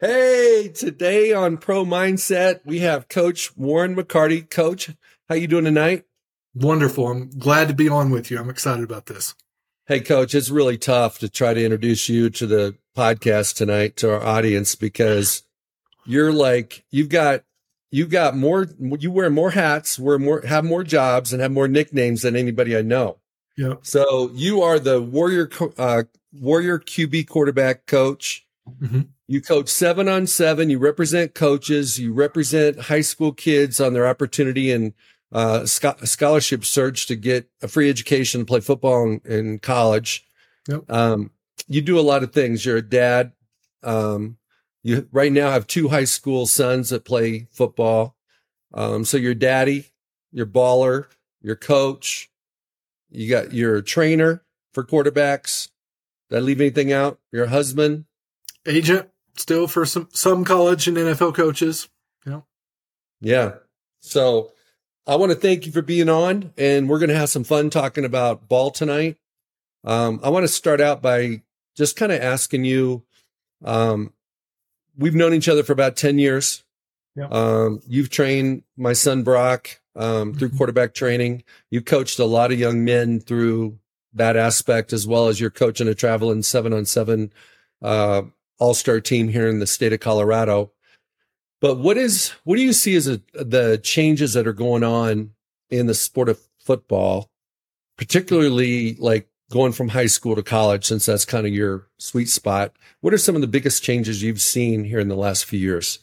Hey, today on Pro Mindset, we have Coach Warren McCarty. Coach, how you doing tonight? Wonderful. I'm glad to be on with you. I'm excited about this. Hey, Coach, it's really tough to try to introduce you to the podcast tonight to our audience because you're like you've got you've got more you wear more hats, wear more have more jobs, and have more nicknames than anybody I know. Yeah. So you are the Warrior uh, Warrior QB quarterback coach. Mm-hmm. You coach seven on seven. You represent coaches. You represent high school kids on their opportunity and uh, scholarship search to get a free education to play football in, in college. Yep. Um, you do a lot of things. You're a dad. Um, you right now have two high school sons that play football. Um, so your daddy, your baller, your coach. You got your trainer for quarterbacks. Did I leave anything out? Your husband, Agent still for some some college and NFL coaches. You know. Yeah. So I want to thank you for being on, and we're going to have some fun talking about ball tonight. Um, I want to start out by just kind of asking you. Um, we've known each other for about ten years. Yeah. Um, you've trained my son Brock um, through quarterback training. You coached a lot of young men through that aspect, as well as you're coaching a traveling seven on seven uh, all star team here in the state of Colorado. But what is what do you see as a, the changes that are going on in the sport of football, particularly like going from high school to college, since that's kind of your sweet spot? What are some of the biggest changes you've seen here in the last few years?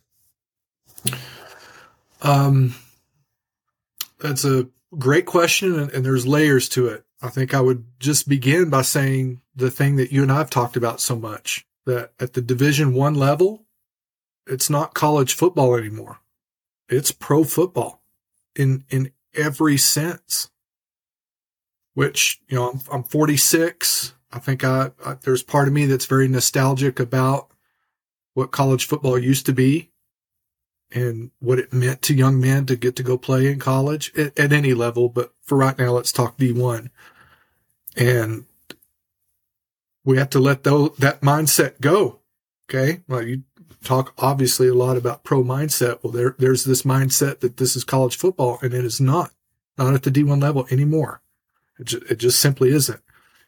Um, that's a great question, and, and there's layers to it. I think I would just begin by saying the thing that you and I've talked about so much that at the Division One level, it's not college football anymore. It's pro football in in every sense. Which you know, I'm, I'm 46. I think I, I there's part of me that's very nostalgic about what college football used to be and what it meant to young men to get to go play in college at, at any level. But for right now, let's talk D1. And we have to let that mindset go. Okay. Well, you talk obviously a lot about pro mindset. Well, there, there's this mindset that this is college football and it is not, not at the D1 level anymore. It, ju- it just simply isn't.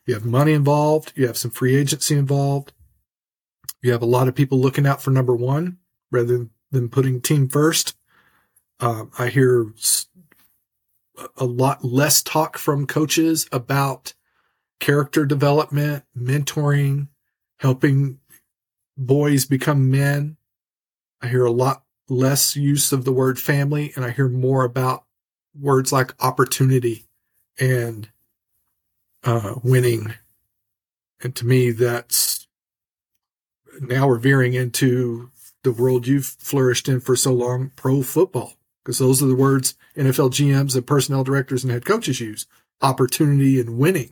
You have money involved. You have some free agency involved. You have a lot of people looking out for number one rather than, than putting team first. Um, I hear a lot less talk from coaches about character development, mentoring, helping boys become men. I hear a lot less use of the word family and I hear more about words like opportunity and uh, winning. And to me, that's now we're veering into the world you've flourished in for so long, pro football, because those are the words NFL GMs and personnel directors and head coaches use opportunity and winning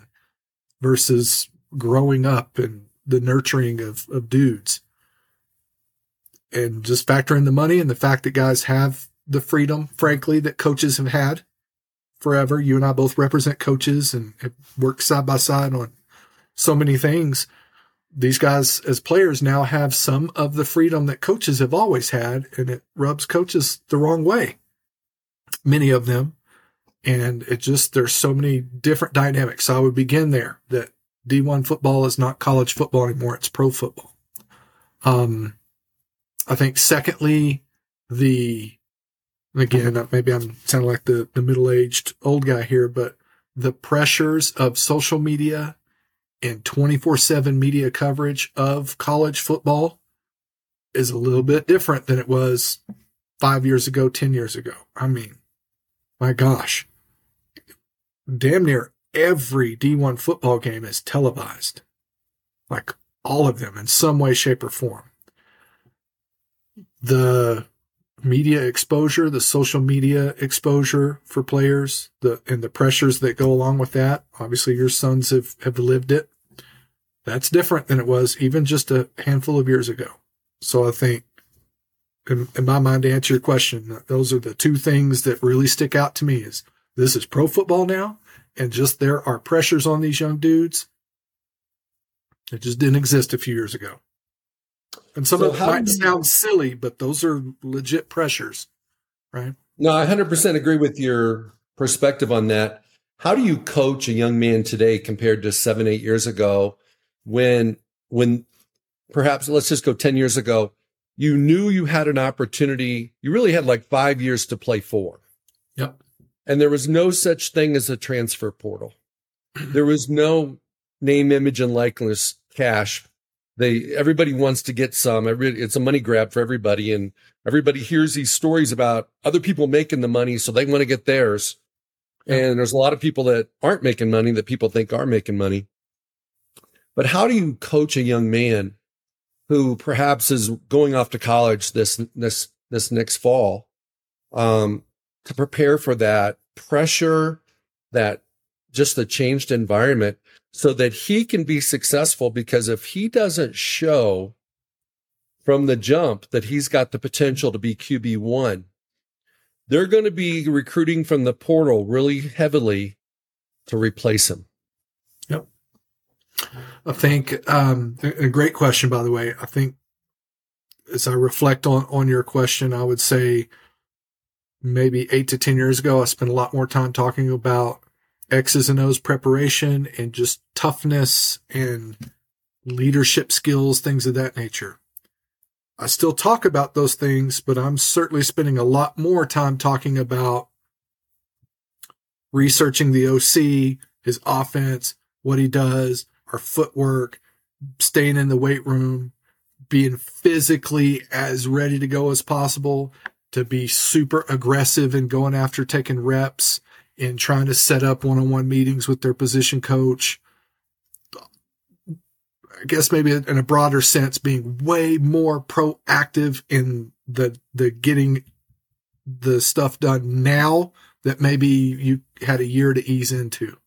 versus growing up and the nurturing of, of dudes. And just factor in the money and the fact that guys have the freedom, frankly, that coaches have had forever. You and I both represent coaches and worked side by side on so many things. These guys, as players, now have some of the freedom that coaches have always had, and it rubs coaches the wrong way. Many of them. And it just, there's so many different dynamics. So I would begin there that D1 football is not college football anymore. It's pro football. Um, I think secondly, the, again, maybe I'm sounding like the, the middle aged old guy here, but the pressures of social media and 24 seven media coverage of college football is a little bit different than it was five years ago, 10 years ago. I mean, my gosh, damn near every D1 football game is televised. Like all of them in some way, shape, or form. The media exposure, the social media exposure for players, the and the pressures that go along with that. Obviously, your sons have, have lived it. That's different than it was even just a handful of years ago. So I think, in, in my mind, to answer your question, those are the two things that really stick out to me. Is this is pro football now, and just there are pressures on these young dudes. It just didn't exist a few years ago. And some so of it might sound silly, but those are legit pressures, right? No, I 100% agree with your perspective on that. How do you coach a young man today compared to seven, eight years ago when, when perhaps let's just go 10 years ago, you knew you had an opportunity. You really had like five years to play for. Yep. And there was no such thing as a transfer portal. There was no name, image, and likeness cash. They everybody wants to get some. It's a money grab for everybody, and everybody hears these stories about other people making the money, so they want to get theirs. And there's a lot of people that aren't making money that people think are making money. But how do you coach a young man who perhaps is going off to college this this this next fall um, to prepare for that pressure, that just the changed environment, so that he can be successful? Because if he doesn't show from the jump that he's got the potential to be QB one, they're going to be recruiting from the portal really heavily to replace him. Yep. I think um, a great question, by the way. I think as I reflect on on your question, I would say maybe eight to ten years ago, I spent a lot more time talking about X's and O's preparation and just toughness and leadership skills, things of that nature. I still talk about those things, but I'm certainly spending a lot more time talking about researching the OC, his offense, what he does, our footwork, staying in the weight room, being physically as ready to go as possible, to be super aggressive and going after taking reps and trying to set up one on one meetings with their position coach, I guess maybe in a broader sense, being way more proactive in the the getting the stuff done now that maybe you had a year to ease into.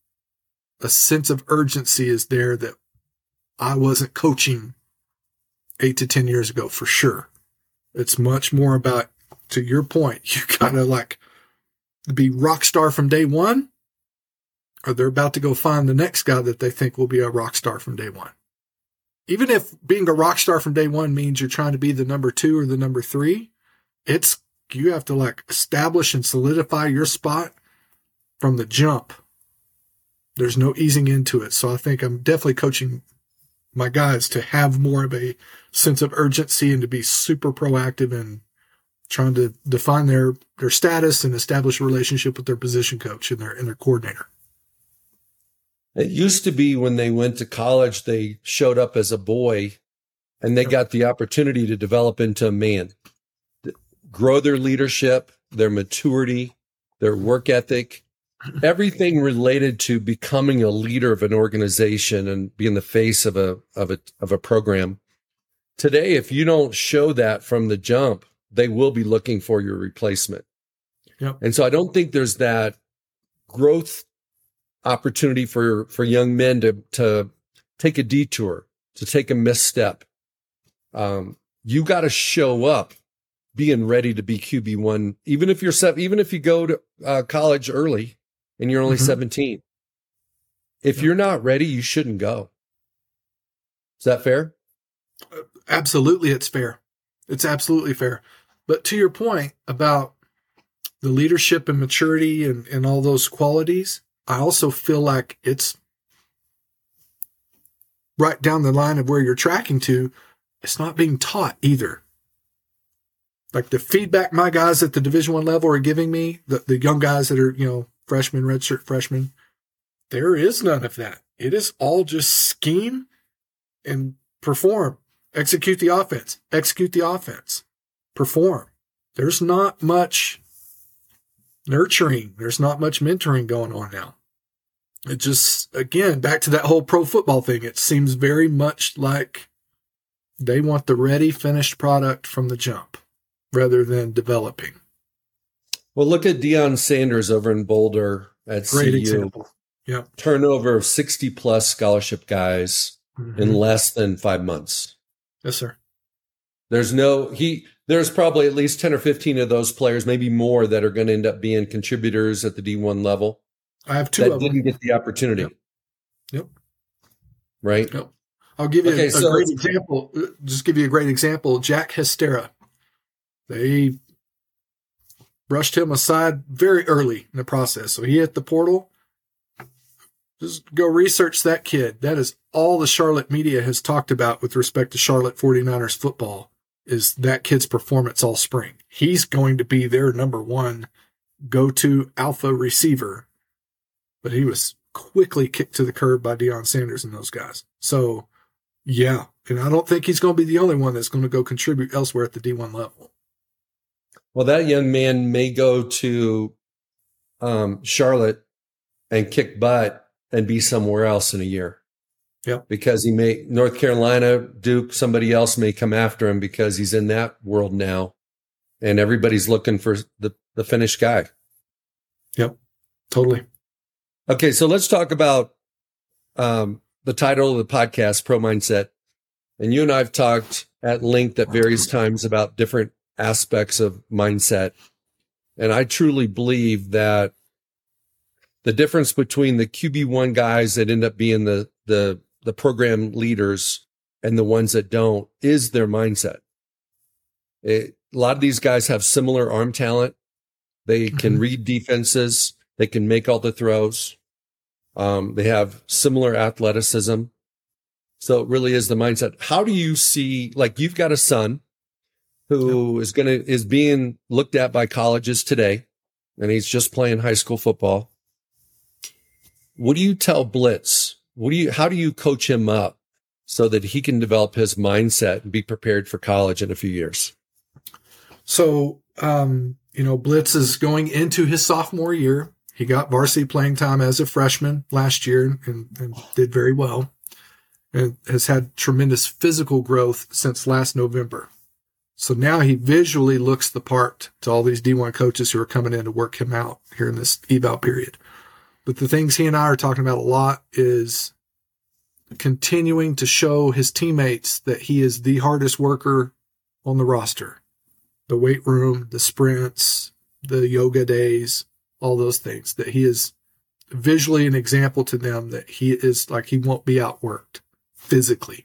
A sense of urgency is there that I wasn't coaching eight to 10 years ago for sure. It's much more about, to your point, you gotta like be rock star from day one, or they're about to go find the next guy that they think will be a rock star from day one even if being a rock star from day one means you're trying to be the number two or the number three, it's you have to like establish and solidify your spot from the jump. There's no easing into it. So I think I'm definitely coaching my guys to have more of a sense of urgency and to be super proactive and trying to define their their status and establish a relationship with their position coach and their and their coordinator. It used to be when they went to college, they showed up as a boy and they got the opportunity to develop into a man, grow their leadership, their maturity, their work ethic, everything related to becoming a leader of an organization and being the face of a, of a, of a program. Today, if you don't show that from the jump, they will be looking for your replacement. Yep. And so I don't think there's that growth opportunity for for young men to to take a detour, to take a misstep. Um, you got to show up being ready to be QB one, even if you're seven, even if you go to uh, college early and you're only mm-hmm. 17. If you're not ready, you shouldn't go. Is that fair? Absolutely, it's fair. It's absolutely fair. But to your point about the leadership and maturity and, and all those qualities, I also feel like it's right down the line of where you're tracking to. It's not being taught either. Like the feedback my guys at the Division One level are giving me, the, the young guys that are you know freshmen, redshirt freshmen, there is none of that. It is all just scheme and perform, execute the offense, execute the offense, perform. There's not much nurturing. There's not much mentoring going on now it just again back to that whole pro football thing it seems very much like they want the ready finished product from the jump rather than developing well look at Deion Sanders over in Boulder at Great CU example. Yeah. Turnover of 60 plus scholarship guys mm-hmm. in less than 5 months. Yes sir. There's no he there's probably at least 10 or 15 of those players maybe more that are going to end up being contributors at the D1 level I have two that didn't get the opportunity. Yep. yep. Right. Yep. I'll give you okay, a, so a great example. Uh, just give you a great example. Jack Hestera. They brushed him aside very early in the process. So he hit the portal. Just go research that kid. That is all the Charlotte media has talked about with respect to Charlotte 49ers football is that kid's performance all spring. He's going to be their number one go to alpha receiver. But he was quickly kicked to the curb by Deion Sanders and those guys. So, yeah. And I don't think he's going to be the only one that's going to go contribute elsewhere at the D1 level. Well, that young man may go to um, Charlotte and kick butt and be somewhere else in a year. Yeah. Because he may, North Carolina, Duke, somebody else may come after him because he's in that world now. And everybody's looking for the, the finished guy. Yep. Totally. Okay. So let's talk about um, the title of the podcast, Pro Mindset. And you and I have talked at length at various times about different aspects of mindset. And I truly believe that the difference between the QB1 guys that end up being the, the, the program leaders and the ones that don't is their mindset. It, a lot of these guys have similar arm talent. They can mm-hmm. read defenses. They can make all the throws. Um, they have similar athleticism. So it really is the mindset. How do you see, like you've got a son who yep. is going to, is being looked at by colleges today and he's just playing high school football. What do you tell Blitz? What do you, how do you coach him up so that he can develop his mindset and be prepared for college in a few years? So, um, you know, Blitz is going into his sophomore year. He got varsity playing time as a freshman last year and, and did very well and has had tremendous physical growth since last November. So now he visually looks the part to all these D1 coaches who are coming in to work him out here in this eval period. But the things he and I are talking about a lot is continuing to show his teammates that he is the hardest worker on the roster. The weight room, the sprints, the yoga days, all those things. That he is visually an example to them that he is like he won't be outworked physically.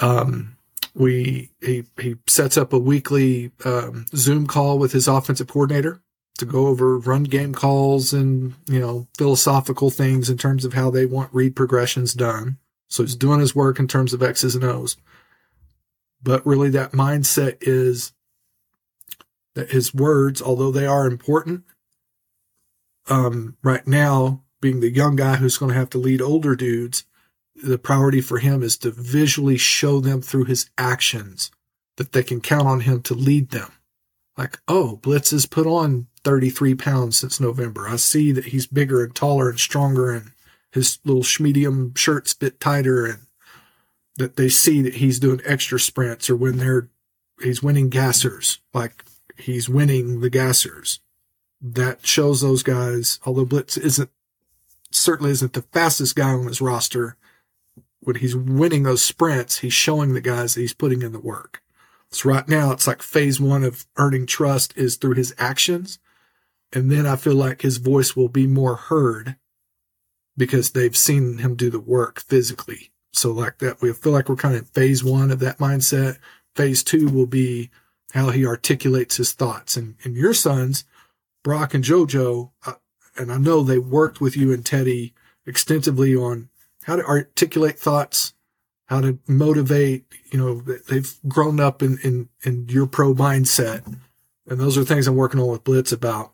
Um, we he he sets up a weekly um, Zoom call with his offensive coordinator to go over run game calls and, you know, philosophical things in terms of how they want read progressions done. So he's doing his work in terms of X's and O's. But really that mindset is that his words, although they are important, um, right now, being the young guy who's going to have to lead older dudes, the priority for him is to visually show them through his actions that they can count on him to lead them. Like, oh, Blitz has put on 33 pounds since November. I see that he's bigger and taller and stronger and his little medium shirt's a bit tighter and that they see that he's doing extra sprints or when they're he's winning gassers like he's winning the gassers. That shows those guys although blitz isn't certainly isn't the fastest guy on his roster when he's winning those sprints he's showing the guys that he's putting in the work. So right now it's like phase one of earning trust is through his actions and then I feel like his voice will be more heard because they've seen him do the work physically. So like that, we feel like we're kind of phase one of that mindset. Phase two will be how he articulates his thoughts. And, and your sons, Brock and JoJo, uh, and I know they worked with you and Teddy extensively on how to articulate thoughts, how to motivate, you know, they've grown up in, in, in your pro mindset. And those are things I'm working on with Blitz about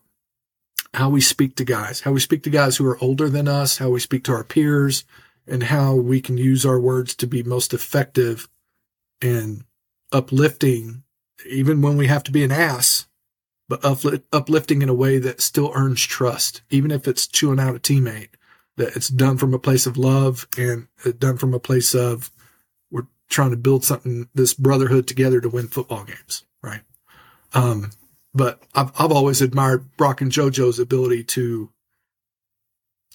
how we speak to guys, how we speak to guys who are older than us, how we speak to our peers, and how we can use our words to be most effective and uplifting, even when we have to be an ass, but upli- uplifting in a way that still earns trust, even if it's chewing out a teammate, that it's done from a place of love and done from a place of we're trying to build something, this brotherhood together to win football games, right? Um, but I've, I've always admired Brock and JoJo's ability to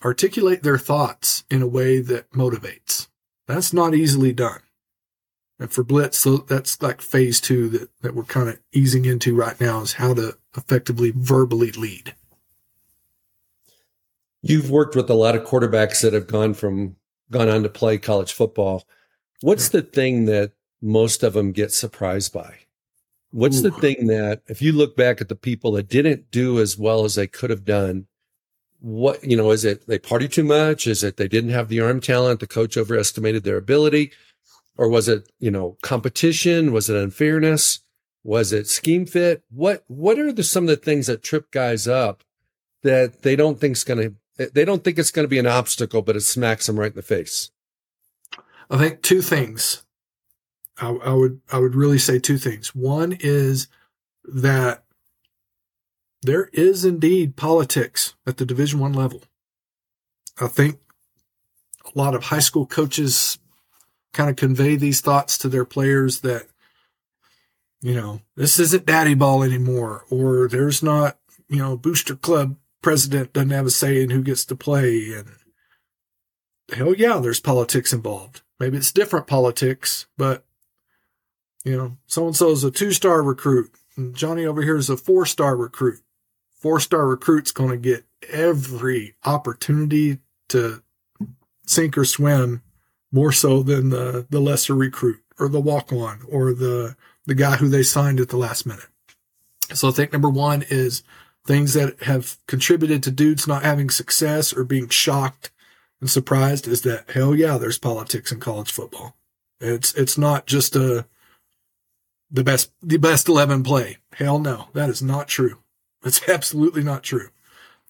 articulate their thoughts in a way that motivates. That's not easily done. And for Blitz, so that's like phase two that, that we're kind of easing into right now is how to effectively verbally lead. You've worked with a lot of quarterbacks that have gone from gone on to play college football. What's the thing that most of them get surprised by? What's Ooh. the thing that, if you look back at the people that didn't do as well as they could have done, what, you know, is it they party too much? Is it they didn't have the arm talent? The coach overestimated their ability? Or was it, you know, competition? Was it unfairness? Was it scheme fit? What, what are the, some of the things that trip guys up that they don't think is going to, they don't think it's going to be an obstacle, but it smacks them right in the face? I think two things. I, I would I would really say two things. One is that there is indeed politics at the Division One level. I think a lot of high school coaches kind of convey these thoughts to their players that you know this isn't daddy ball anymore, or there's not you know booster club president doesn't have a say in who gets to play, and hell yeah, there's politics involved. Maybe it's different politics, but you know, so and so is a two star recruit, and Johnny over here is a four star recruit. Four star recruit's going to get every opportunity to sink or swim more so than the, the lesser recruit or the walk on or the, the guy who they signed at the last minute. So I think number one is things that have contributed to dudes not having success or being shocked and surprised is that hell yeah, there's politics in college football. It's it's not just a the best the best eleven play. Hell no, that is not true. It's absolutely not true.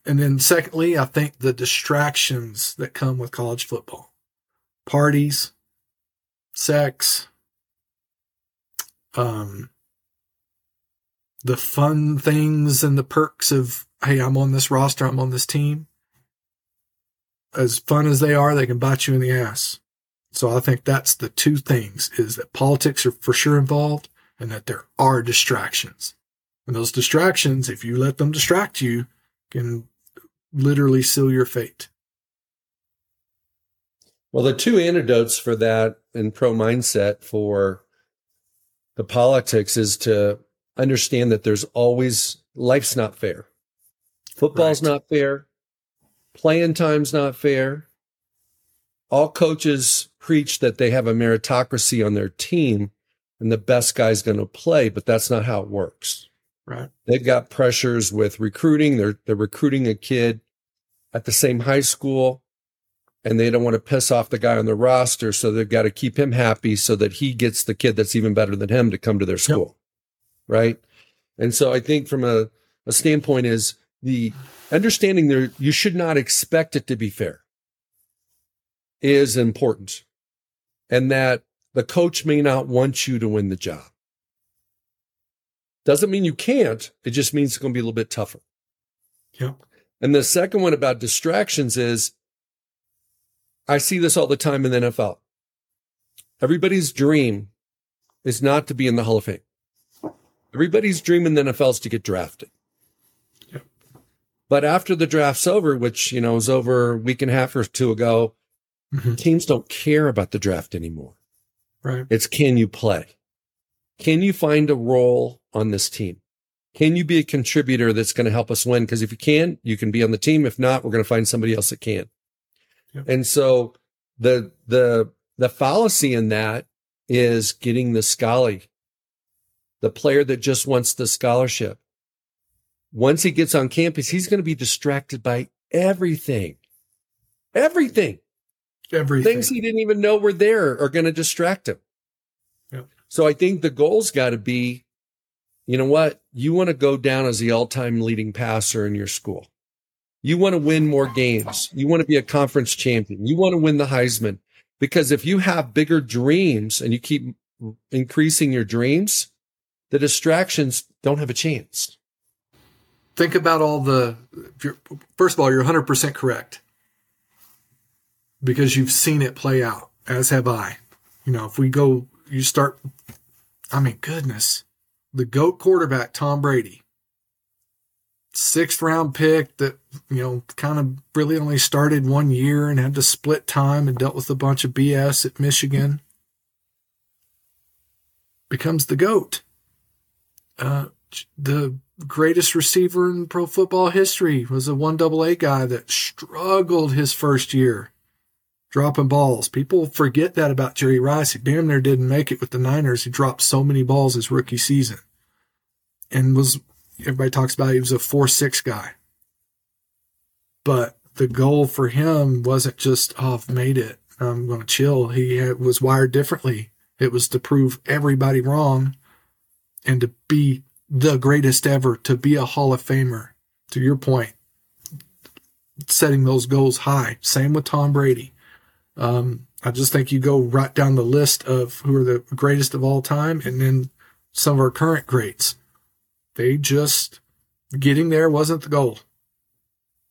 And then secondly, I think the distractions that come with college football. Parties, sex, um the fun things and the perks of hey, I'm on this roster, I'm on this team as fun as they are, they can bite you in the ass. So I think that's the two things is that politics are for sure involved and that there are distractions. And those distractions, if you let them distract you, can literally seal your fate. Well, the two antidotes for that in pro mindset for the politics is to understand that there's always life's not fair. Football's right. not fair. Playing time's not fair. All coaches preach that they have a meritocracy on their team and the best guy's going to play, but that's not how it works. Right. They've got pressures with recruiting. They're, they're recruiting a kid at the same high school and they don't want to piss off the guy on the roster. So they've got to keep him happy so that he gets the kid that's even better than him to come to their school. Yep. Right. And so I think from a, a standpoint is the understanding there you should not expect it to be fair is important and that the coach may not want you to win the job. Doesn't mean you can't. It just means it's going to be a little bit tougher. Yeah. And the second one about distractions is i see this all the time in the nfl everybody's dream is not to be in the hall of fame. Everybody's dream in the nfl is to get drafted. But after the draft's over, which, you know, was over a week and a half or two ago, mm-hmm. teams don't care about the draft anymore. Right. It's can you play? Can you find a role on this team? Can you be a contributor that's going to help us win? Because if you can, you can be on the team. If not, we're going to find somebody else that can. Yep. And so the the the fallacy in that is getting the scully, the player that just wants the scholarship once he gets on campus, he's going to be distracted by everything. Everything. Everything. Things he didn't even know were there are going to distract him. Yep. So I think the goal's got to be, you know what? You want to go down as the all-time leading passer in your school. You want to win more games. You want to be a conference champion. You want to win the Heisman. Because if you have bigger dreams and you keep increasing your dreams, the distractions don't have a chance think about all the first of all you're 100% correct because you've seen it play out as have i. You know if we go you start i mean goodness. The goat quarterback tom brady. Sixth round pick that you know kind of really only started one year and had to split time and dealt with a bunch of bs at michigan. Becomes the goat. Uh, the greatest receiver in pro football history was a one double A guy that struggled his first year dropping balls. People forget that about Jerry Rice. He damn near didn't make it with the Niners. He dropped so many balls his rookie season and was, everybody talks about he was a 4 6 guy. But the goal for him wasn't just, oh, I've made it. I'm going to chill. He had, was wired differently. It was to prove everybody wrong and to be the greatest ever, to be a Hall of Famer. To your point, setting those goals high. Same with Tom Brady. Um, I just think you go right down the list of who are the greatest of all time and then some of our current greats. They just, getting there wasn't the goal.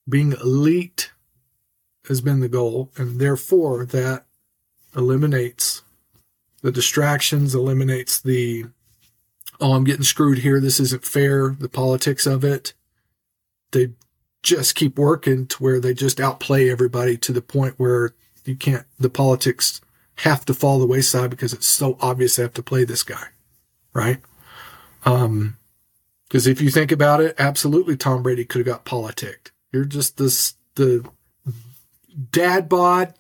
Being elite has been the goal, and therefore that eliminates the distractions, eliminates the, oh, I'm getting screwed here. This isn't fair. The politics of it. They just keep working to where they just outplay everybody to the point where you can't, the politics have to fall the wayside because it's so obvious they have to play this guy. Right. Um, because if you think about it, absolutely Tom Brady could have got politicked. You're just this, the dad bod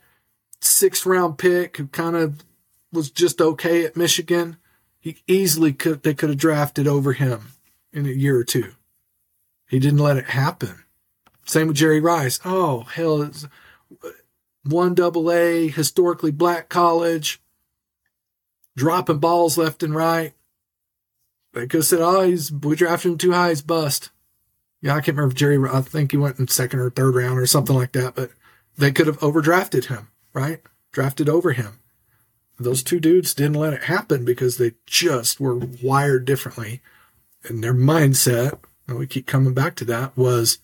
sixth round pick who kind of was just okay at Michigan. He easily could, they could have drafted over him in a year or two. He didn't let it happen. Same with Jerry Rice. Oh, hell, one double A, historically black college, dropping balls left and right. They could have said, oh, he's, we drafted him too high, he's bust. Yeah, I can't remember if Jerry, I think he went in second or third round or something like that, but they could have overdrafted him, right? Drafted over him. Those two dudes didn't let it happen because they just were wired differently. And their mindset, and we keep coming back to that, was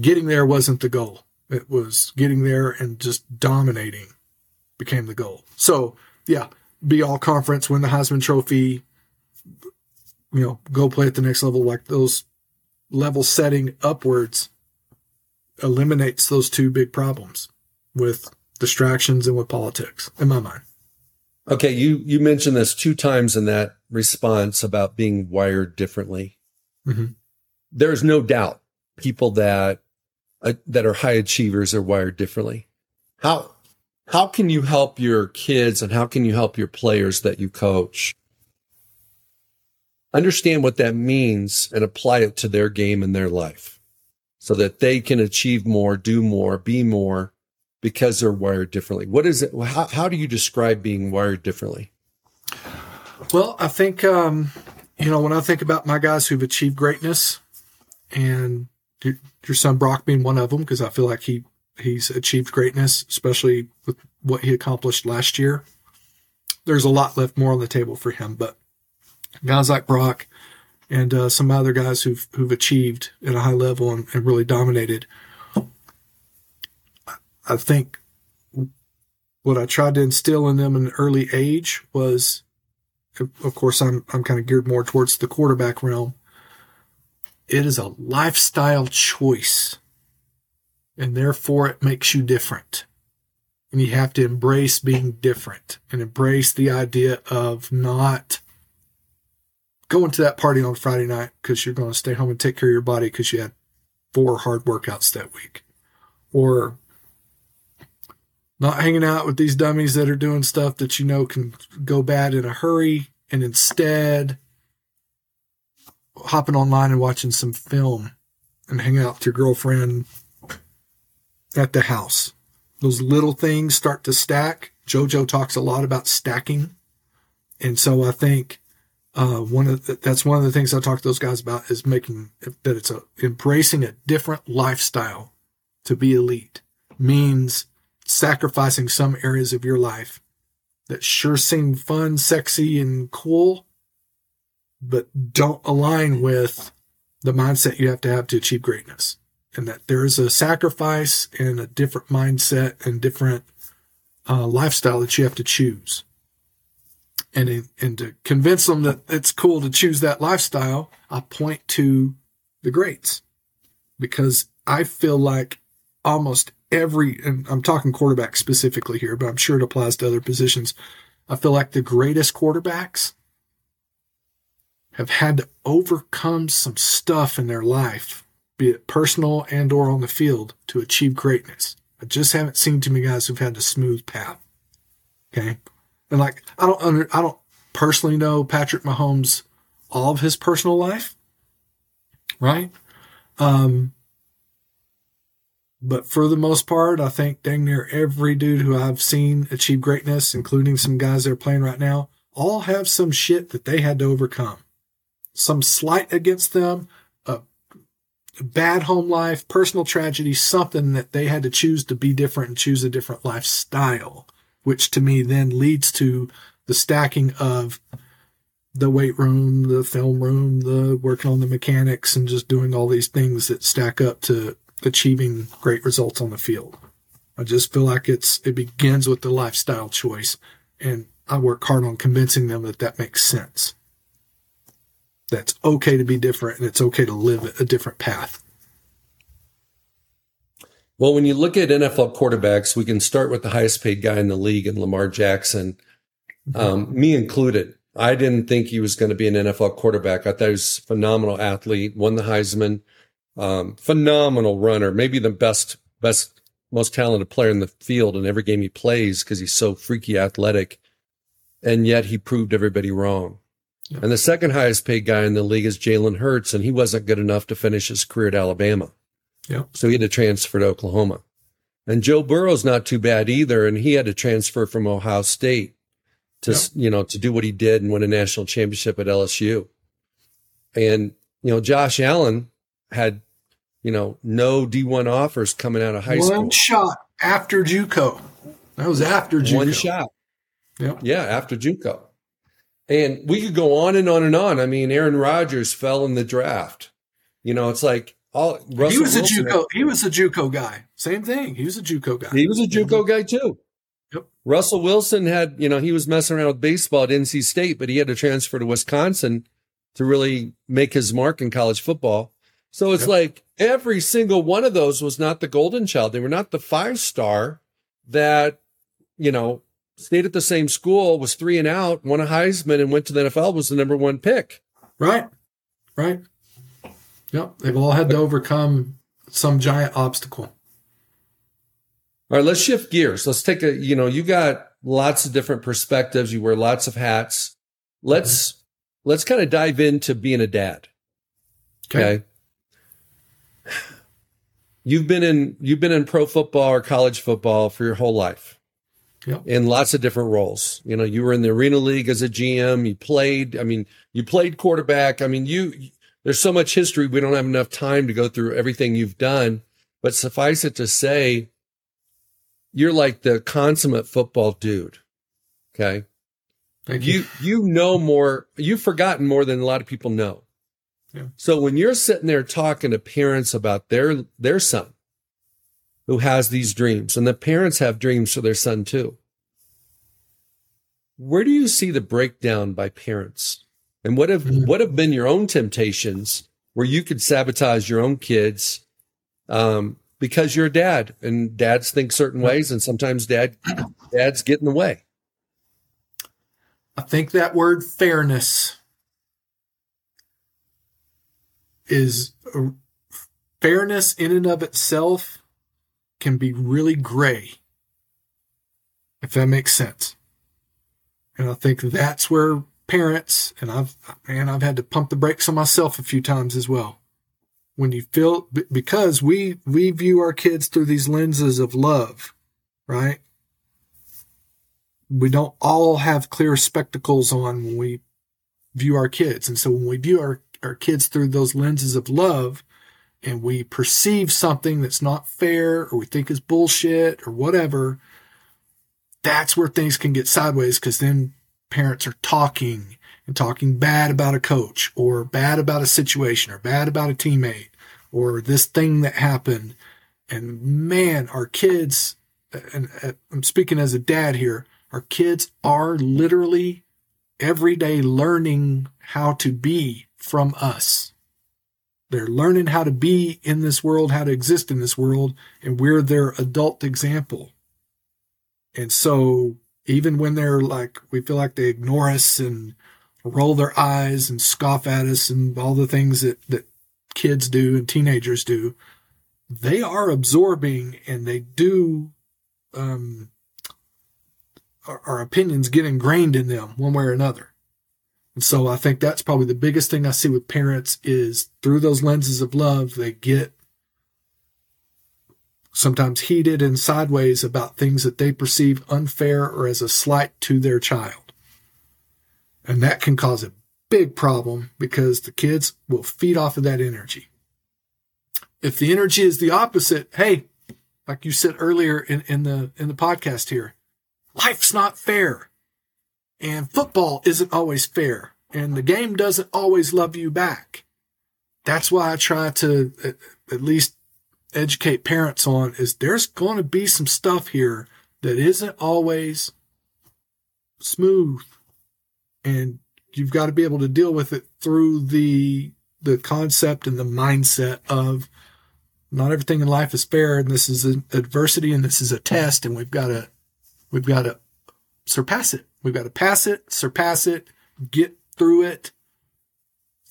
getting there wasn't the goal. It was getting there and just dominating became the goal. So, yeah, be all conference, win the Heisman Trophy, you know, go play at the next level. Like those level setting upwards eliminates those two big problems with distractions and with politics, in my mind. Okay, you you mentioned this two times in that response about being wired differently. Mm-hmm. There's no doubt people that uh, that are high achievers are wired differently. How how can you help your kids and how can you help your players that you coach understand what that means and apply it to their game and their life so that they can achieve more, do more, be more because they're wired differently. What is it? How, how do you describe being wired differently? Well, I think, um, you know, when I think about my guys who've achieved greatness and your son Brock being one of them, because I feel like he, he's achieved greatness, especially with what he accomplished last year. There's a lot left more on the table for him, but guys like Brock and uh, some other guys who've who've achieved at a high level and, and really dominated. I think what I tried to instill in them in an early age was, of course, I'm I'm kind of geared more towards the quarterback realm. It is a lifestyle choice, and therefore it makes you different. And you have to embrace being different and embrace the idea of not going to that party on Friday night because you're going to stay home and take care of your body because you had four hard workouts that week. Or not hanging out with these dummies that are doing stuff that you know can go bad in a hurry and instead hopping online and watching some film and hanging out with your girlfriend at the house. Those little things start to stack. JoJo talks a lot about stacking. And so I think uh, one of the, that's one of the things I talk to those guys about is making that it's a embracing a different lifestyle to be elite means sacrificing some areas of your life that sure seem fun, sexy, and cool, but don't align with the mindset you have to have to achieve greatness. And that there is a sacrifice and a different mindset and different uh, lifestyle that you have to choose and and to convince them that it's cool to choose that lifestyle, I point to the greats because I feel like almost every, and I'm talking quarterback specifically here, but I'm sure it applies to other positions. I feel like the greatest quarterbacks have had to overcome some stuff in their life, be it personal and or on the field, to achieve greatness. I just haven't seen too many guys who've had the smooth path. Okay. And like, I don't under, I don't personally know Patrick Mahomes, all of his personal life. Right. Um, but for the most part, I think dang near every dude who I've seen achieve greatness, including some guys that are playing right now, all have some shit that they had to overcome. Some slight against them, a bad home life, personal tragedy, something that they had to choose to be different and choose a different lifestyle, which to me then leads to the stacking of the weight room, the film room, the working on the mechanics and just doing all these things that stack up to achieving great results on the field. I just feel like it's it begins with the lifestyle choice, and I work hard on convincing them that that makes sense. That's okay to be different, and it's okay to live a different path. Well, when you look at NFL quarterbacks, we can start with the highest paid guy in the league, and Lamar Jackson, um, me included. I didn't think he was going to be an NFL quarterback. I thought he was a phenomenal athlete, won the Heisman, um, phenomenal runner, maybe the best, best, most talented player in the field in every game he plays because he's so freaky athletic. And yet he proved everybody wrong. Yeah. And the second highest paid guy in the league is Jalen Hurts, and he wasn't good enough to finish his career at Alabama. Yeah. So he had to transfer to Oklahoma. And Joe Burrow's not too bad either, and he had to transfer from Ohio State to yeah. you know to do what he did and win a national championship at LSU. And you know, Josh Allen had, you know, no D1 offers coming out of high One school. One shot after JUCO. That was after JUCO. One shot. Yep. Yeah, after JUCO. And we could go on and on and on. I mean, Aaron Rodgers fell in the draft. You know, it's like all Russell he was Wilson, a JUCO. He was a JUCO guy. Same thing. He was a JUCO guy. He was a JUCO mm-hmm. guy too. Yep. Russell Wilson had, you know, he was messing around with baseball at NC State, but he had to transfer to Wisconsin to really make his mark in college football. So it's yep. like every single one of those was not the golden child. They were not the five star that, you know, stayed at the same school, was three and out, won a Heisman and went to the NFL, was the number one pick. Right. Right. Yep. They've all had to overcome some giant obstacle. All right, let's shift gears. Let's take a, you know, you got lots of different perspectives. You wear lots of hats. Let's, mm-hmm. let's kind of dive into being a dad. Okay. okay you've been in you've been in pro football or college football for your whole life yep. in lots of different roles. You know you were in the arena league as a gm you played i mean you played quarterback. I mean you there's so much history. We don't have enough time to go through everything you've done. But suffice it to say you're like the consummate football dude. Okay? Thank you you. you know more you've forgotten more than a lot of people know. So when you're sitting there talking to parents about their their son who has these dreams, and the parents have dreams for their son too, where do you see the breakdown by parents? And what have mm-hmm. what have been your own temptations where you could sabotage your own kids um, because you're a dad and dads think certain ways, and sometimes dad dads get in the way. I think that word fairness is uh, fairness in and of itself can be really gray, if that makes sense. And I think that's where parents and I've man I've had to pump the brakes on myself a few times as well. When you feel because we we view our kids through these lenses of love, right? We don't all have clear spectacles on when we view our kids. And so when we view our our kids through those lenses of love and we perceive something that's not fair or we think is bullshit or whatever, that's where things can get sideways because then parents are talking and talking bad about a coach or bad about a situation or bad about a teammate or this thing that happened. And man, our kids, and I'm speaking as a dad here, our kids are literally every day learning how to be from us. They're learning how to be in this world, how to exist in this world, and we're their adult example. And so even when they're like, we feel like they ignore us and roll their eyes and scoff at us and all the things that, that kids do and teenagers do, they are absorbing and they do, um, our, our opinions get ingrained in them one way or another. And so I think that's probably the biggest thing I see with parents is through those lenses of love, they get sometimes heated and sideways about things that they perceive unfair or as a slight to their child. And that can cause a big problem because the kids will feed off of that energy. If the energy is the opposite, hey, like you said earlier in, in the in the podcast here, life's not fair. And football isn't always fair. And the game doesn't always love you back. That's why I try to at least educate parents on is there's going to be some stuff here that isn't always smooth and you've got to be able to deal with it through the the concept and the mindset of not everything in life is fair and this is an adversity and this is a test and we've got to we've got to surpass it we've got to pass it surpass it get through it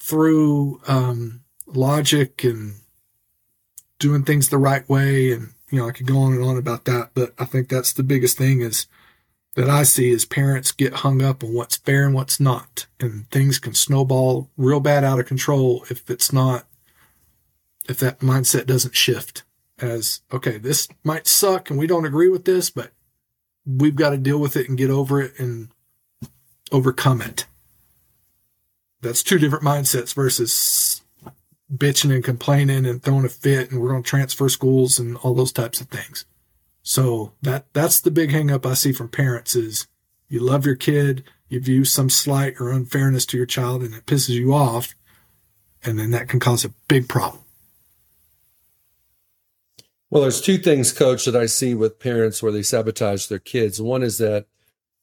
through um, logic and doing things the right way. And, you know, I could go on and on about that, but I think that's the biggest thing is that I see is parents get hung up on what's fair and what's not. And things can snowball real bad out of control if it's not, if that mindset doesn't shift as, okay, this might suck and we don't agree with this, but we've got to deal with it and get over it and overcome it. That's two different mindsets versus bitching and complaining and throwing a fit and we're going to transfer schools and all those types of things. So that that's the big hangup I see from parents is you love your kid, you view some slight or unfairness to your child and it pisses you off and then that can cause a big problem. Well, there's two things, coach, that I see with parents where they sabotage their kids. One is that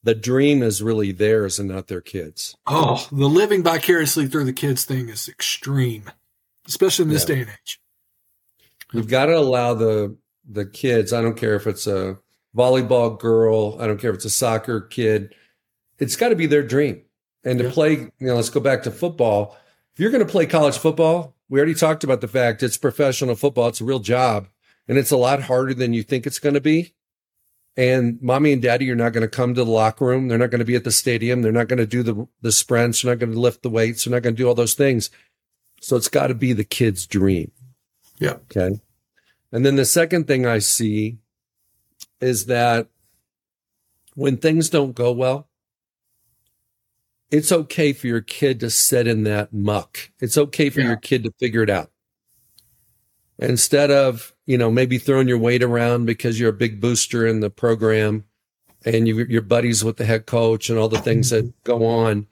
the dream is really theirs and not their kids. Oh, the living vicariously through the kids thing is extreme especially in this yeah. day and age. You've got to allow the the kids. I don't care if it's a volleyball girl. I don't care if it's a soccer kid. It's got to be their dream. And to yeah. play, you know, let's go back to football. If you're going to play college football, we already talked about the fact it's professional football. It's a real job, and it's a lot harder than you think it's going to be. And mommy and daddy are not going to come to the locker room. They're not going to be at the stadium. They're not going to do the the sprints. They're not going to lift the weights. They're not going to do all those things. So it's got to be the kid's dream. Yeah. Okay. And then the second thing I see is that when things don't go well, it's okay for your kid to sit in that muck. It's okay for yeah. your kid to figure it out. Instead of, you know, maybe throwing your weight around because you're a big booster in the program and you, your buddies with the head coach and all the things that mm-hmm. go on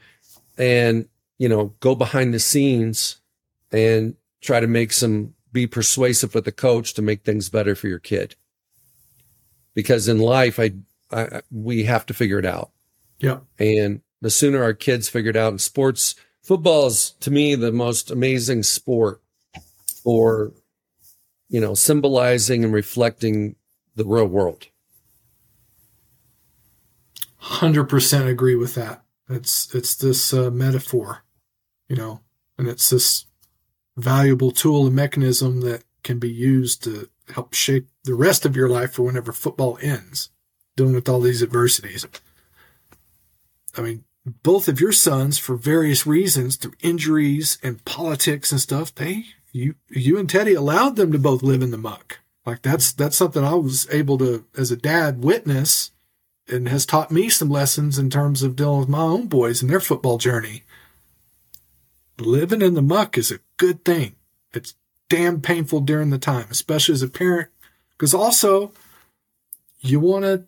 and, you know, go behind the scenes and try to make some be persuasive with the coach to make things better for your kid. Because in life, I, I we have to figure it out. Yeah. And the sooner our kids figure it out in sports, football is to me the most amazing sport for, you know, symbolizing and reflecting the real world. 100% agree with that. It's, it's this uh, metaphor, you know, and it's this valuable tool and mechanism that can be used to help shape the rest of your life for whenever football ends, dealing with all these adversities. I mean, both of your sons, for various reasons, through injuries and politics and stuff, they you you and Teddy allowed them to both live in the muck. Like that's that's something I was able to, as a dad, witness, and has taught me some lessons in terms of dealing with my own boys and their football journey living in the muck is a good thing. It's damn painful during the time, especially as a parent, because also you want to,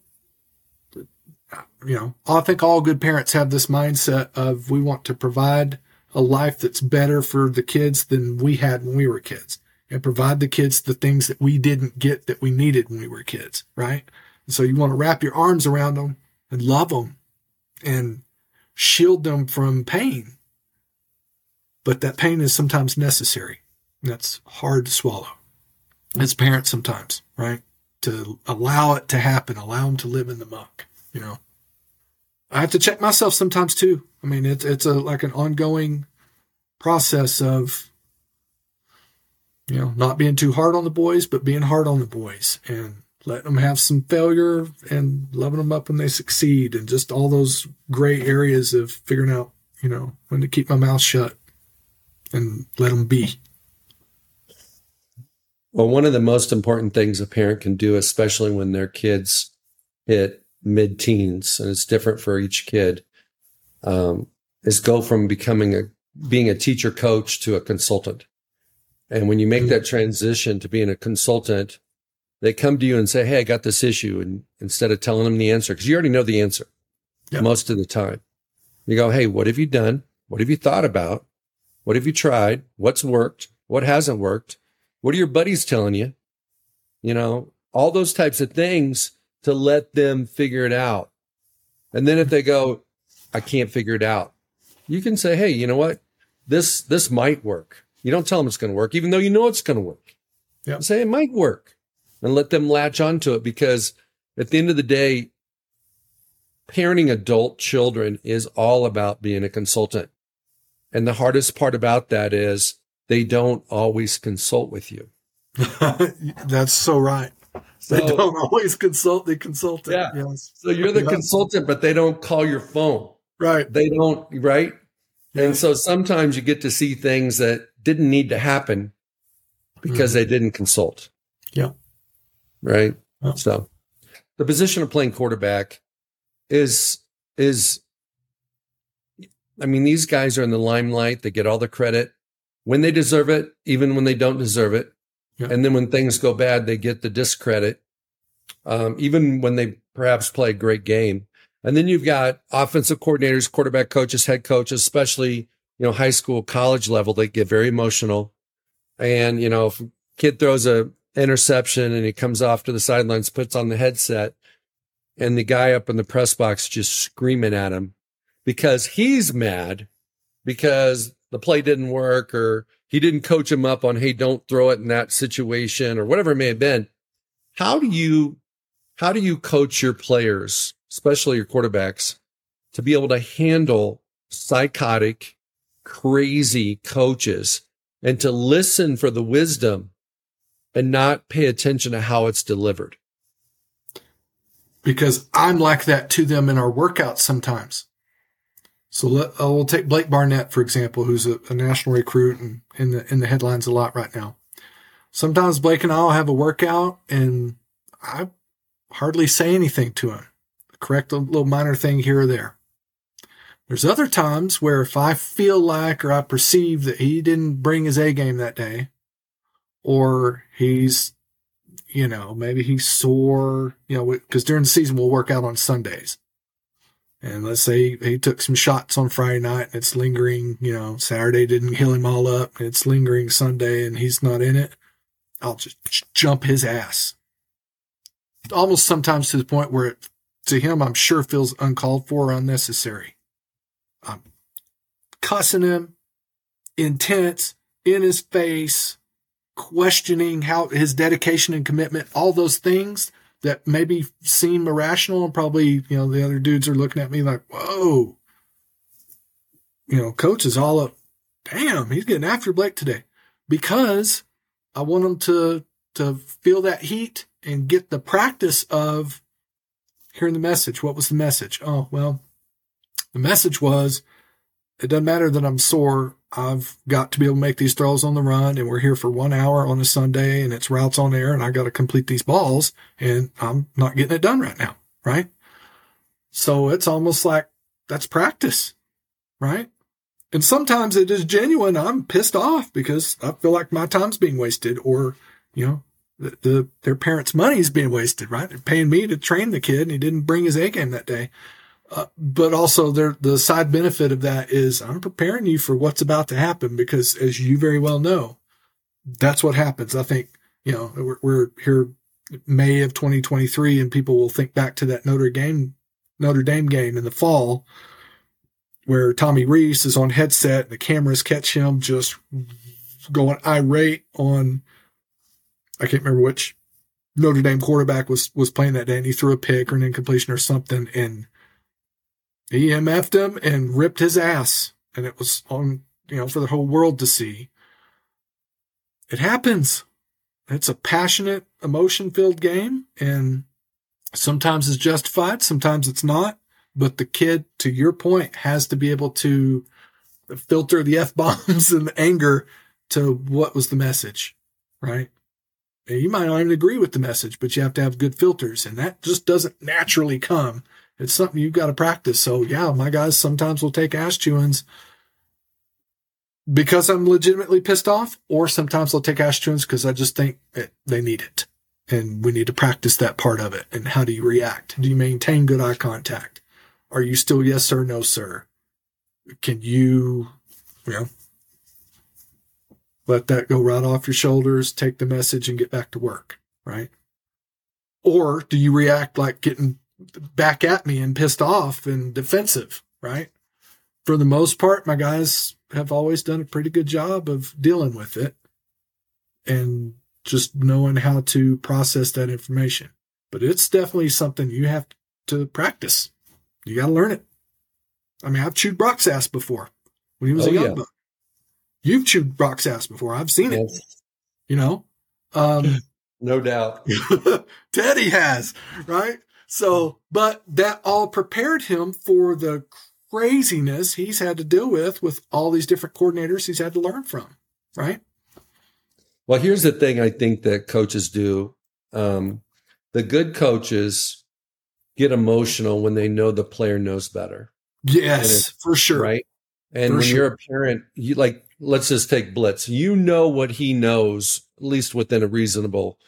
you know, I think all good parents have this mindset of we want to provide a life that's better for the kids than we had when we were kids and provide the kids the things that we didn't get that we needed when we were kids, right? And so you want to wrap your arms around them and love them and shield them from pain but that pain is sometimes necessary. That's hard to swallow as parents sometimes, right? To allow it to happen, allow them to live in the muck, you know. I have to check myself sometimes too. I mean, it's it's a like an ongoing process of you know, not being too hard on the boys, but being hard on the boys and letting them have some failure and loving them up when they succeed and just all those gray areas of figuring out, you know, when to keep my mouth shut and let them be. Well, one of the most important things a parent can do, especially when their kids hit mid teens, and it's different for each kid, um, is go from becoming a being a teacher coach to a consultant. And when you make mm-hmm. that transition to being a consultant, they come to you and say, Hey, I got this issue. And instead of telling them the answer, because you already know the answer yep. most of the time, you go, Hey, what have you done? What have you thought about? What have you tried? What's worked? What hasn't worked? What are your buddies telling you? You know, all those types of things to let them figure it out. And then if they go, I can't figure it out, you can say, Hey, you know what? This, this might work. You don't tell them it's going to work, even though you know it's going to work. Yeah. Say it might work and let them latch onto it because at the end of the day, parenting adult children is all about being a consultant. And the hardest part about that is they don't always consult with you. That's so right. So, they don't always consult the consultant. Yeah. Yes. So you're the consultant, but they don't call your phone. Right. They don't, right? Yeah. And so sometimes you get to see things that didn't need to happen because mm-hmm. they didn't consult. Yeah right? Oh. So the position of playing quarterback is is I mean, these guys are in the limelight. They get all the credit when they deserve it, even when they don't deserve it. Yeah. And then when things go bad, they get the discredit, um, even when they perhaps play a great game. And then you've got offensive coordinators, quarterback coaches, head coaches, especially, you know, high school, college level, they get very emotional. And, you know, if a kid throws a interception and he comes off to the sidelines, puts on the headset, and the guy up in the press box just screaming at him because he's mad because the play didn't work or he didn't coach him up on, hey, don't throw it in that situation or whatever it may have been. How do you, how do you coach your players, especially your quarterbacks, to be able to handle psychotic, crazy coaches and to listen for the wisdom and not pay attention to how it's delivered. Because I'm like that to them in our workouts sometimes. So let, uh, we'll take Blake Barnett, for example, who's a, a, national recruit and in the, in the headlines a lot right now. Sometimes Blake and I'll have a workout and I hardly say anything to him. Correct a little minor thing here or there. There's other times where if I feel like or I perceive that he didn't bring his A game that day, or he's, you know, maybe he's sore, you know, because during the season we'll work out on Sundays. And let's say he took some shots on Friday night and it's lingering, you know, Saturday didn't heal him all up and it's lingering Sunday and he's not in it. I'll just jump his ass. Almost sometimes to the point where it, to him, I'm sure feels uncalled for or unnecessary. I'm cussing him, intense, in his face, questioning how his dedication and commitment, all those things that maybe seem irrational and probably, you know, the other dudes are looking at me like, whoa, you know, coach is all up. Damn, he's getting after Blake today because I want him to, to feel that heat and get the practice of hearing the message. What was the message? Oh, well, the message was it doesn't matter that I'm sore. I've got to be able to make these throws on the run and we're here for one hour on a Sunday and it's routes on air and I got to complete these balls and I'm not getting it done right now. Right. So it's almost like that's practice. Right. And sometimes it is genuine. I'm pissed off because I feel like my time's being wasted or, you know, the, the their parents' money is being wasted, right? They're paying me to train the kid and he didn't bring his A game that day. Uh, but also there, the side benefit of that is I'm preparing you for what's about to happen because as you very well know, that's what happens. I think, you know, we're, we're here May of 2023 and people will think back to that Notre Dame, Notre Dame game in the fall where Tommy Rees is on headset and the cameras catch him just going irate on, I can't remember which Notre Dame quarterback was, was playing that day and he threw a pick or an incompletion or something. And he MF'd him and ripped his ass. And it was on, you know, for the whole world to see. it happens. It's a passionate, emotion filled game and sometimes it's justified. Sometimes it's not. But the kid, to your point, has to be able to filter the F bombs and the anger to what was the message, right? You might not even agree with the message, but you have to have good filters and that just doesn't naturally come. It's something you've got to practice. So yeah, my guys sometimes will take ass chewings because I'm legitimately pissed off, or sometimes they'll take ass chewings because I just think they need it. And we need to practice that part of it. And how do you react? Do you maintain good eye contact? Are you still yes sir, no sir? Can you, you know, let that go right off your shoulders, take the message and get back to work, right? Or do you react like getting back at me and pissed off and defensive, right? For the most part, my guys have always done a pretty good job of dealing with it and just knowing how to process that information. But it's definitely something you have to practice. You got to learn it. I mean, I've chewed Brock's ass before when he was oh, a young yeah. buck. You've chewed Brock's ass before. I've seen yes. it. You know, um, no doubt. Teddy has, right? So, but that all prepared him for the craziness he's had to deal with with all these different coordinators he's had to learn from, right? Well, here's the thing I think that coaches do. Um, the good coaches get emotional when they know the player knows better. Yes, for sure. Right. And for when sure. you're a parent, you like, let's just take Blitz. You know what he knows, at least within a reasonable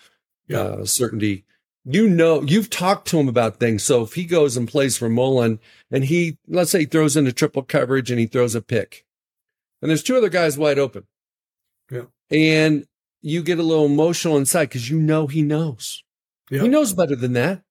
yeah. uh, certainty. You know, you've talked to him about things. So if he goes and plays for Mullen and he, let's say, he throws into triple coverage and he throws a pick, and there's two other guys wide open. Yeah. And you get a little emotional inside because you know he knows. He knows better than that.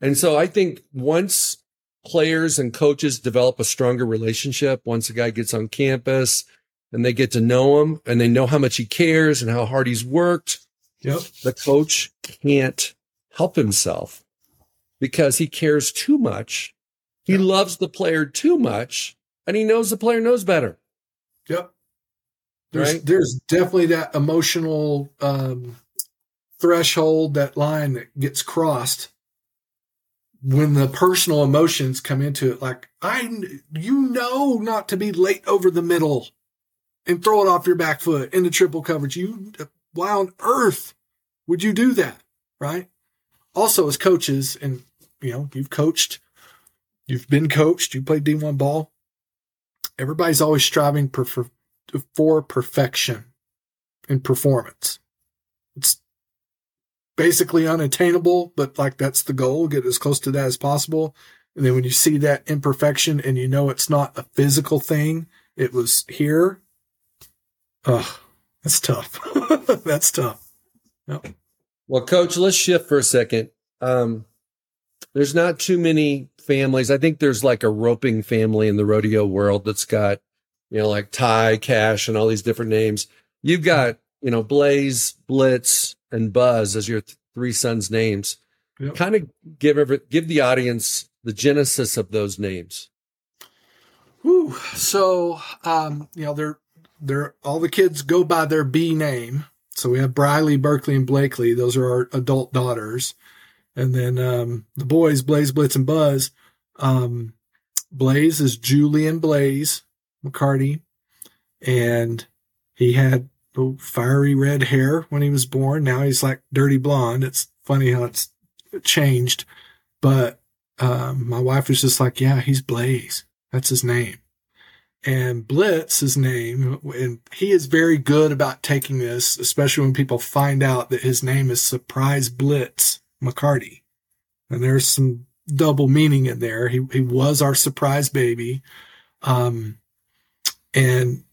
And so I think once players and coaches develop a stronger relationship, once a guy gets on campus and they get to know him and they know how much he cares and how hard he's worked, yep. the coach can't help himself because he cares too much. He yep. loves the player too much and he knows the player knows better. Yep. There's right? there's definitely that emotional um, threshold, that line that gets crossed when the personal emotions come into it. Like I, you know, not to be late over the middle and throw it off your back foot into triple coverage. You, why on earth would you do that? Right. Also, as coaches, and you know, you've coached, you've been coached, you played D1 ball. Everybody's always striving for, for for perfection in performance. It's basically unattainable, but like that's the goal, get as close to that as possible. And then when you see that imperfection and you know it's not a physical thing, it was here. Ugh, that's tough. that's tough. Yep. Well, coach, let's shift for a second. Um, there's not too many families. I think there's like a roping family in the rodeo world that's got you know, like Ty, Cash, and all these different names. You've got, you know, Blaze, Blitz, and Buzz as your th- three sons' names. Yep. Kind of give every, give the audience the genesis of those names. Whew. So, um, you know, they're they're all the kids go by their B name. So we have Briley, Berkeley, and Blakely. Those are our adult daughters. And then um, the boys, Blaze, Blitz, and Buzz. Um, Blaze is Julian Blaze. McCarty, and he had fiery red hair when he was born. Now he's like dirty blonde. It's funny how it's changed, but um, my wife was just like, "Yeah, he's Blaze. That's his name." And Blitz, his name, and he is very good about taking this, especially when people find out that his name is Surprise Blitz McCarty. And there's some double meaning in there. He he was our surprise baby. Um, and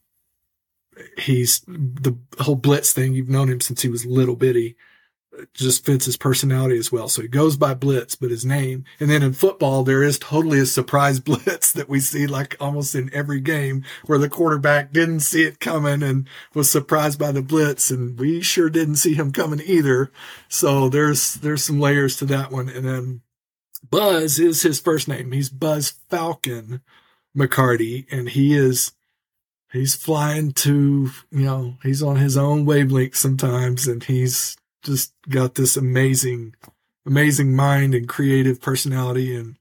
he's the whole blitz thing. You've known him since he was little bitty. Just fits his personality as well. So he goes by Blitz, but his name. And then in football, there is totally a surprise blitz that we see like almost in every game where the quarterback didn't see it coming and was surprised by the blitz. And we sure didn't see him coming either. So there's, there's some layers to that one. And then Buzz is his first name. He's Buzz Falcon McCarty and he is he's flying to, you know, he's on his own wavelength sometimes and he's just got this amazing, amazing mind and creative personality and,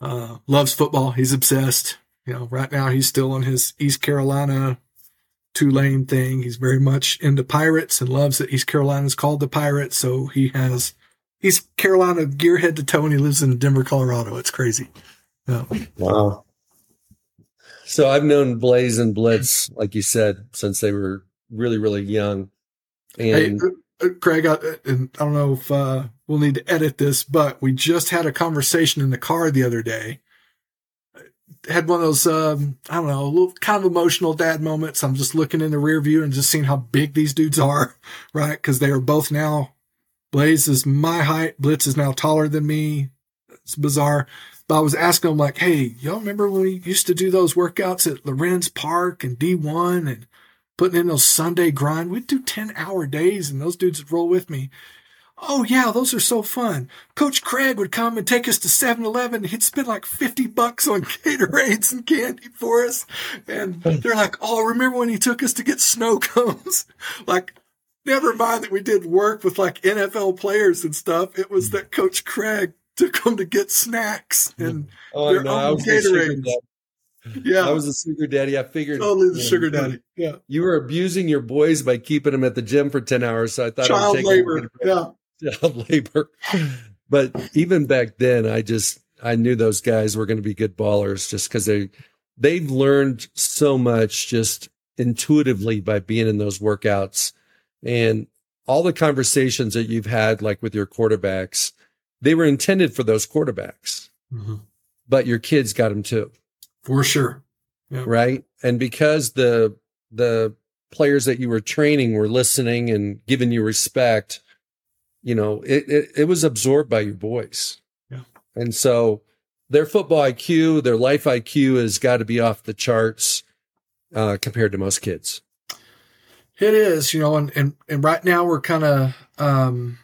uh, loves football. He's obsessed. You know, right now he's still on his East Carolina Tulane thing. He's very much into pirates and loves that East Carolina is called the Pirates. So he has, he's Carolina gear head to toe and he lives in Denver, Colorado. It's crazy. Yeah. Wow. So I've known Blaze and Blitz, like you said, since they were really, really young. And hey, Craig, I, and I don't know if uh, we'll need to edit this, but we just had a conversation in the car the other day. Had one of those, um, I don't know, a little kind of emotional dad moments. I'm just looking in the rear view and just seeing how big these dudes are, right? Because they are both now. Blaze is my height. Blitz is now taller than me. It's bizarre. But I was asking them like, hey, y'all remember when we used to do those workouts at Lorenz Park and D1 and putting in those Sunday grind? We'd do 10 hour days and those dudes would roll with me. Oh yeah, those are so fun. Coach Craig would come and take us to 7-Eleven. He'd spend like 50 bucks on Gatorades and candy for us. And they're like, oh, remember when he took us to get snow cones? like, never mind that we did work with like NFL players and stuff. It was that Coach Craig took them to get snacks and oh, their no, own Gatorade. Yeah, I was a sugar daddy. I figured totally the sugar daddy. Yeah, you were abusing your boys by keeping them at the gym for ten hours. So I thought it was child labor. Yeah, child labor. But even back then, I just I knew those guys were going to be good ballers just because they they've learned so much just intuitively by being in those workouts and all the conversations that you've had like with your quarterbacks they were intended for those quarterbacks, mm-hmm. but your kids got them too. For sure. Yep. Right. And because the, the players that you were training were listening and giving you respect, you know, it, it, it was absorbed by your boys. Yeah. And so their football IQ, their life IQ has got to be off the charts uh, compared to most kids. It is, you know, and, and, and right now we're kind of, um,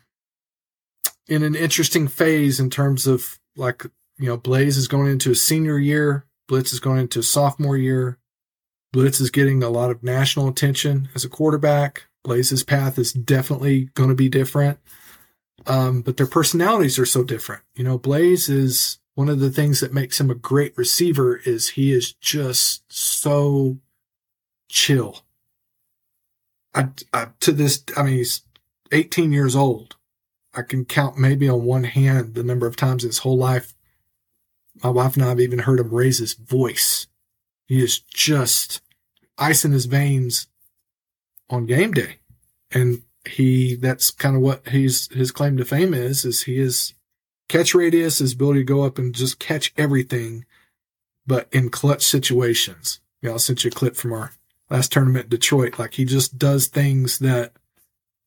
in an interesting phase in terms of like, you know, Blaze is going into a senior year, Blitz is going into sophomore year. Blitz is getting a lot of national attention as a quarterback. Blaze's path is definitely going to be different. Um, but their personalities are so different. You know, Blaze is one of the things that makes him a great receiver is he is just so chill. I, I, to this, I mean, he's 18 years old. I can count maybe on one hand the number of times his whole life my wife and I have even heard him raise his voice. He is just ice in his veins on game day. And he that's kind of what he's his claim to fame is, is he is catch radius, his ability to go up and just catch everything, but in clutch situations. You know, I sent you a clip from our last tournament in Detroit. Like he just does things that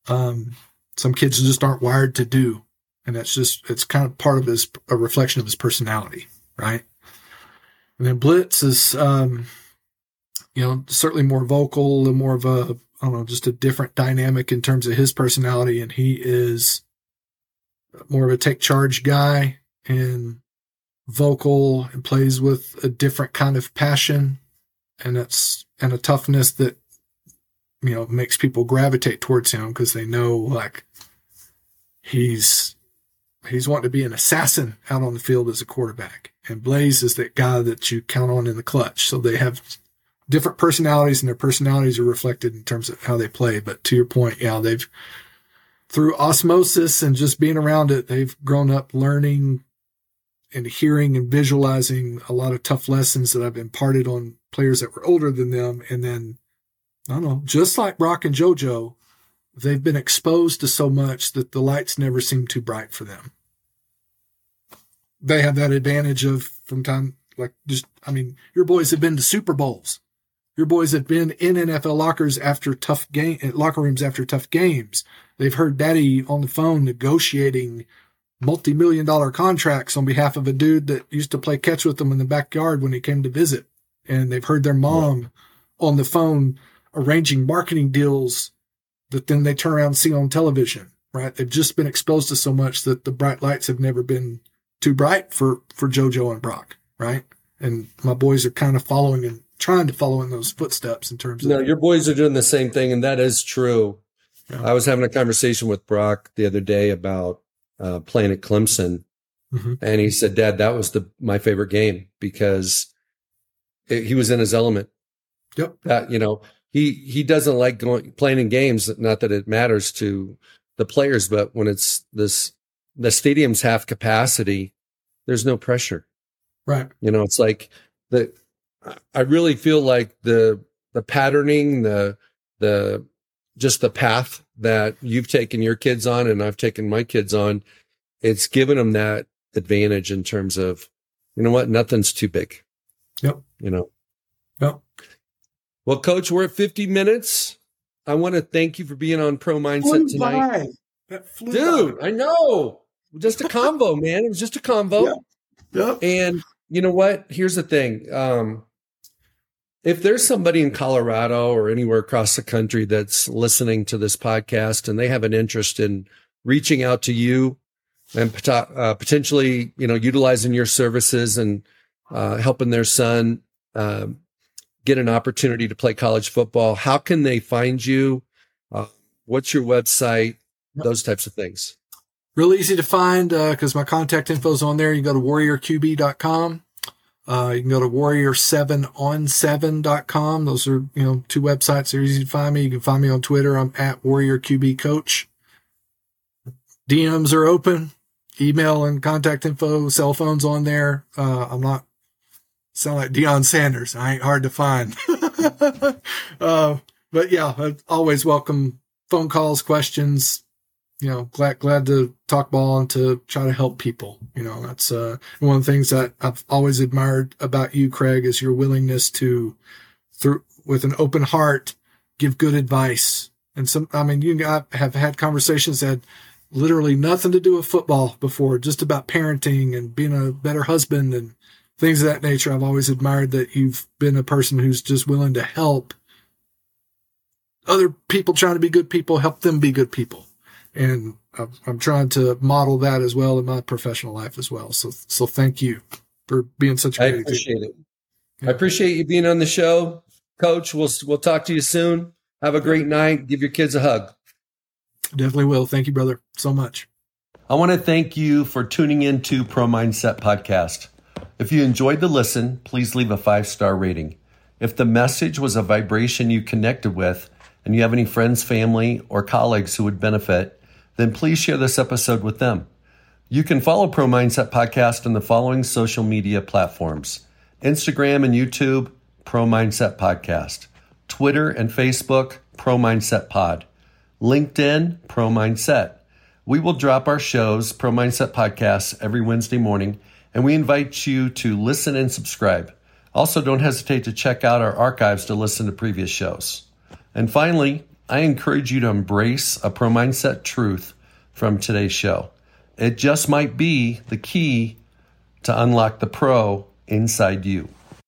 um some kids just aren't wired to do. And that's just, it's kind of part of his, a reflection of his personality, right? And then Blitz is, um, you know, certainly more vocal and more of a, I don't know, just a different dynamic in terms of his personality. And he is more of a take charge guy and vocal and plays with a different kind of passion. And that's, and a toughness that you know, makes people gravitate towards him because they know like he's he's wanting to be an assassin out on the field as a quarterback. And Blaze is that guy that you count on in the clutch. So they have different personalities and their personalities are reflected in terms of how they play. But to your point, yeah, they've through osmosis and just being around it, they've grown up learning and hearing and visualizing a lot of tough lessons that I've imparted on players that were older than them. And then I don't know, just like Brock and JoJo, they've been exposed to so much that the lights never seem too bright for them. They have that advantage of from time, like just, I mean, your boys have been to Super Bowls. Your boys have been in NFL lockers after tough game, locker rooms after tough games. They've heard daddy on the phone negotiating multi-million dollar contracts on behalf of a dude that used to play catch with them in the backyard when he came to visit. And they've heard their mom on the phone arranging marketing deals that then they turn around and see on television, right? They've just been exposed to so much that the bright lights have never been too bright for, for JoJo and Brock, right? And my boys are kind of following and trying to follow in those footsteps in terms of. No, your boys are doing the same thing, and that is true. Yeah. I was having a conversation with Brock the other day about uh, playing at Clemson, mm-hmm. and he said, "Dad, that was the my favorite game because it, he was in his element." Yep. That you know he he doesn't like going playing in games. Not that it matters to the players, but when it's this the stadium's half capacity, there's no pressure. Right. You know, it's like the I really feel like the the patterning, the the just the path that you've taken your kids on and I've taken my kids on, it's given them that advantage in terms of, you know what, nothing's too big. Yep. You know. Yep. Well, coach, we're at 50 minutes. I want to thank you for being on Pro Mindset tonight. Dude, by. I know. Just a convo, man. It was just a convo. Yeah. yeah. And you know what? Here's the thing. Um, if there's somebody in Colorado or anywhere across the country that's listening to this podcast and they have an interest in reaching out to you and uh, potentially, you know, utilizing your services and uh, helping their son uh, get an opportunity to play college football, how can they find you? Uh, what's your website? Those types of things. Real easy to find because uh, my contact info is on there. You can go to warriorqb.com. Uh, you can go to warrior7on7.com. Those are, you know, two websites that are easy to find me. You can find me on Twitter. I'm at warriorqbcoach. DMs are open. Email and contact info, cell phones on there. Uh, I'm not sound like Deion Sanders. I ain't hard to find. uh, but yeah, I always welcome phone calls, questions, you know, glad glad to talk ball and to try to help people. You know, that's uh, one of the things that I've always admired about you, Craig, is your willingness to, through with an open heart, give good advice. And some, I mean, you I have had conversations that literally nothing to do with football before, just about parenting and being a better husband and things of that nature. I've always admired that you've been a person who's just willing to help other people trying to be good people, help them be good people and I'm trying to model that as well in my professional life as well. So, so thank you for being such a I appreciate it. Yeah. I appreciate you being on the show, Coach. We'll we'll talk to you soon. Have a great night. Give your kids a hug. Definitely will. Thank you, brother, so much. I want to thank you for tuning in to Pro Mindset Podcast. If you enjoyed the listen, please leave a five star rating. If the message was a vibration you connected with, and you have any friends, family, or colleagues who would benefit, then please share this episode with them. You can follow Pro Mindset Podcast on the following social media platforms Instagram and YouTube, Pro Mindset Podcast, Twitter and Facebook, Pro Mindset Pod, LinkedIn, Pro Mindset. We will drop our shows, Pro Mindset Podcasts, every Wednesday morning, and we invite you to listen and subscribe. Also, don't hesitate to check out our archives to listen to previous shows. And finally, I encourage you to embrace a pro mindset truth from today's show. It just might be the key to unlock the pro inside you.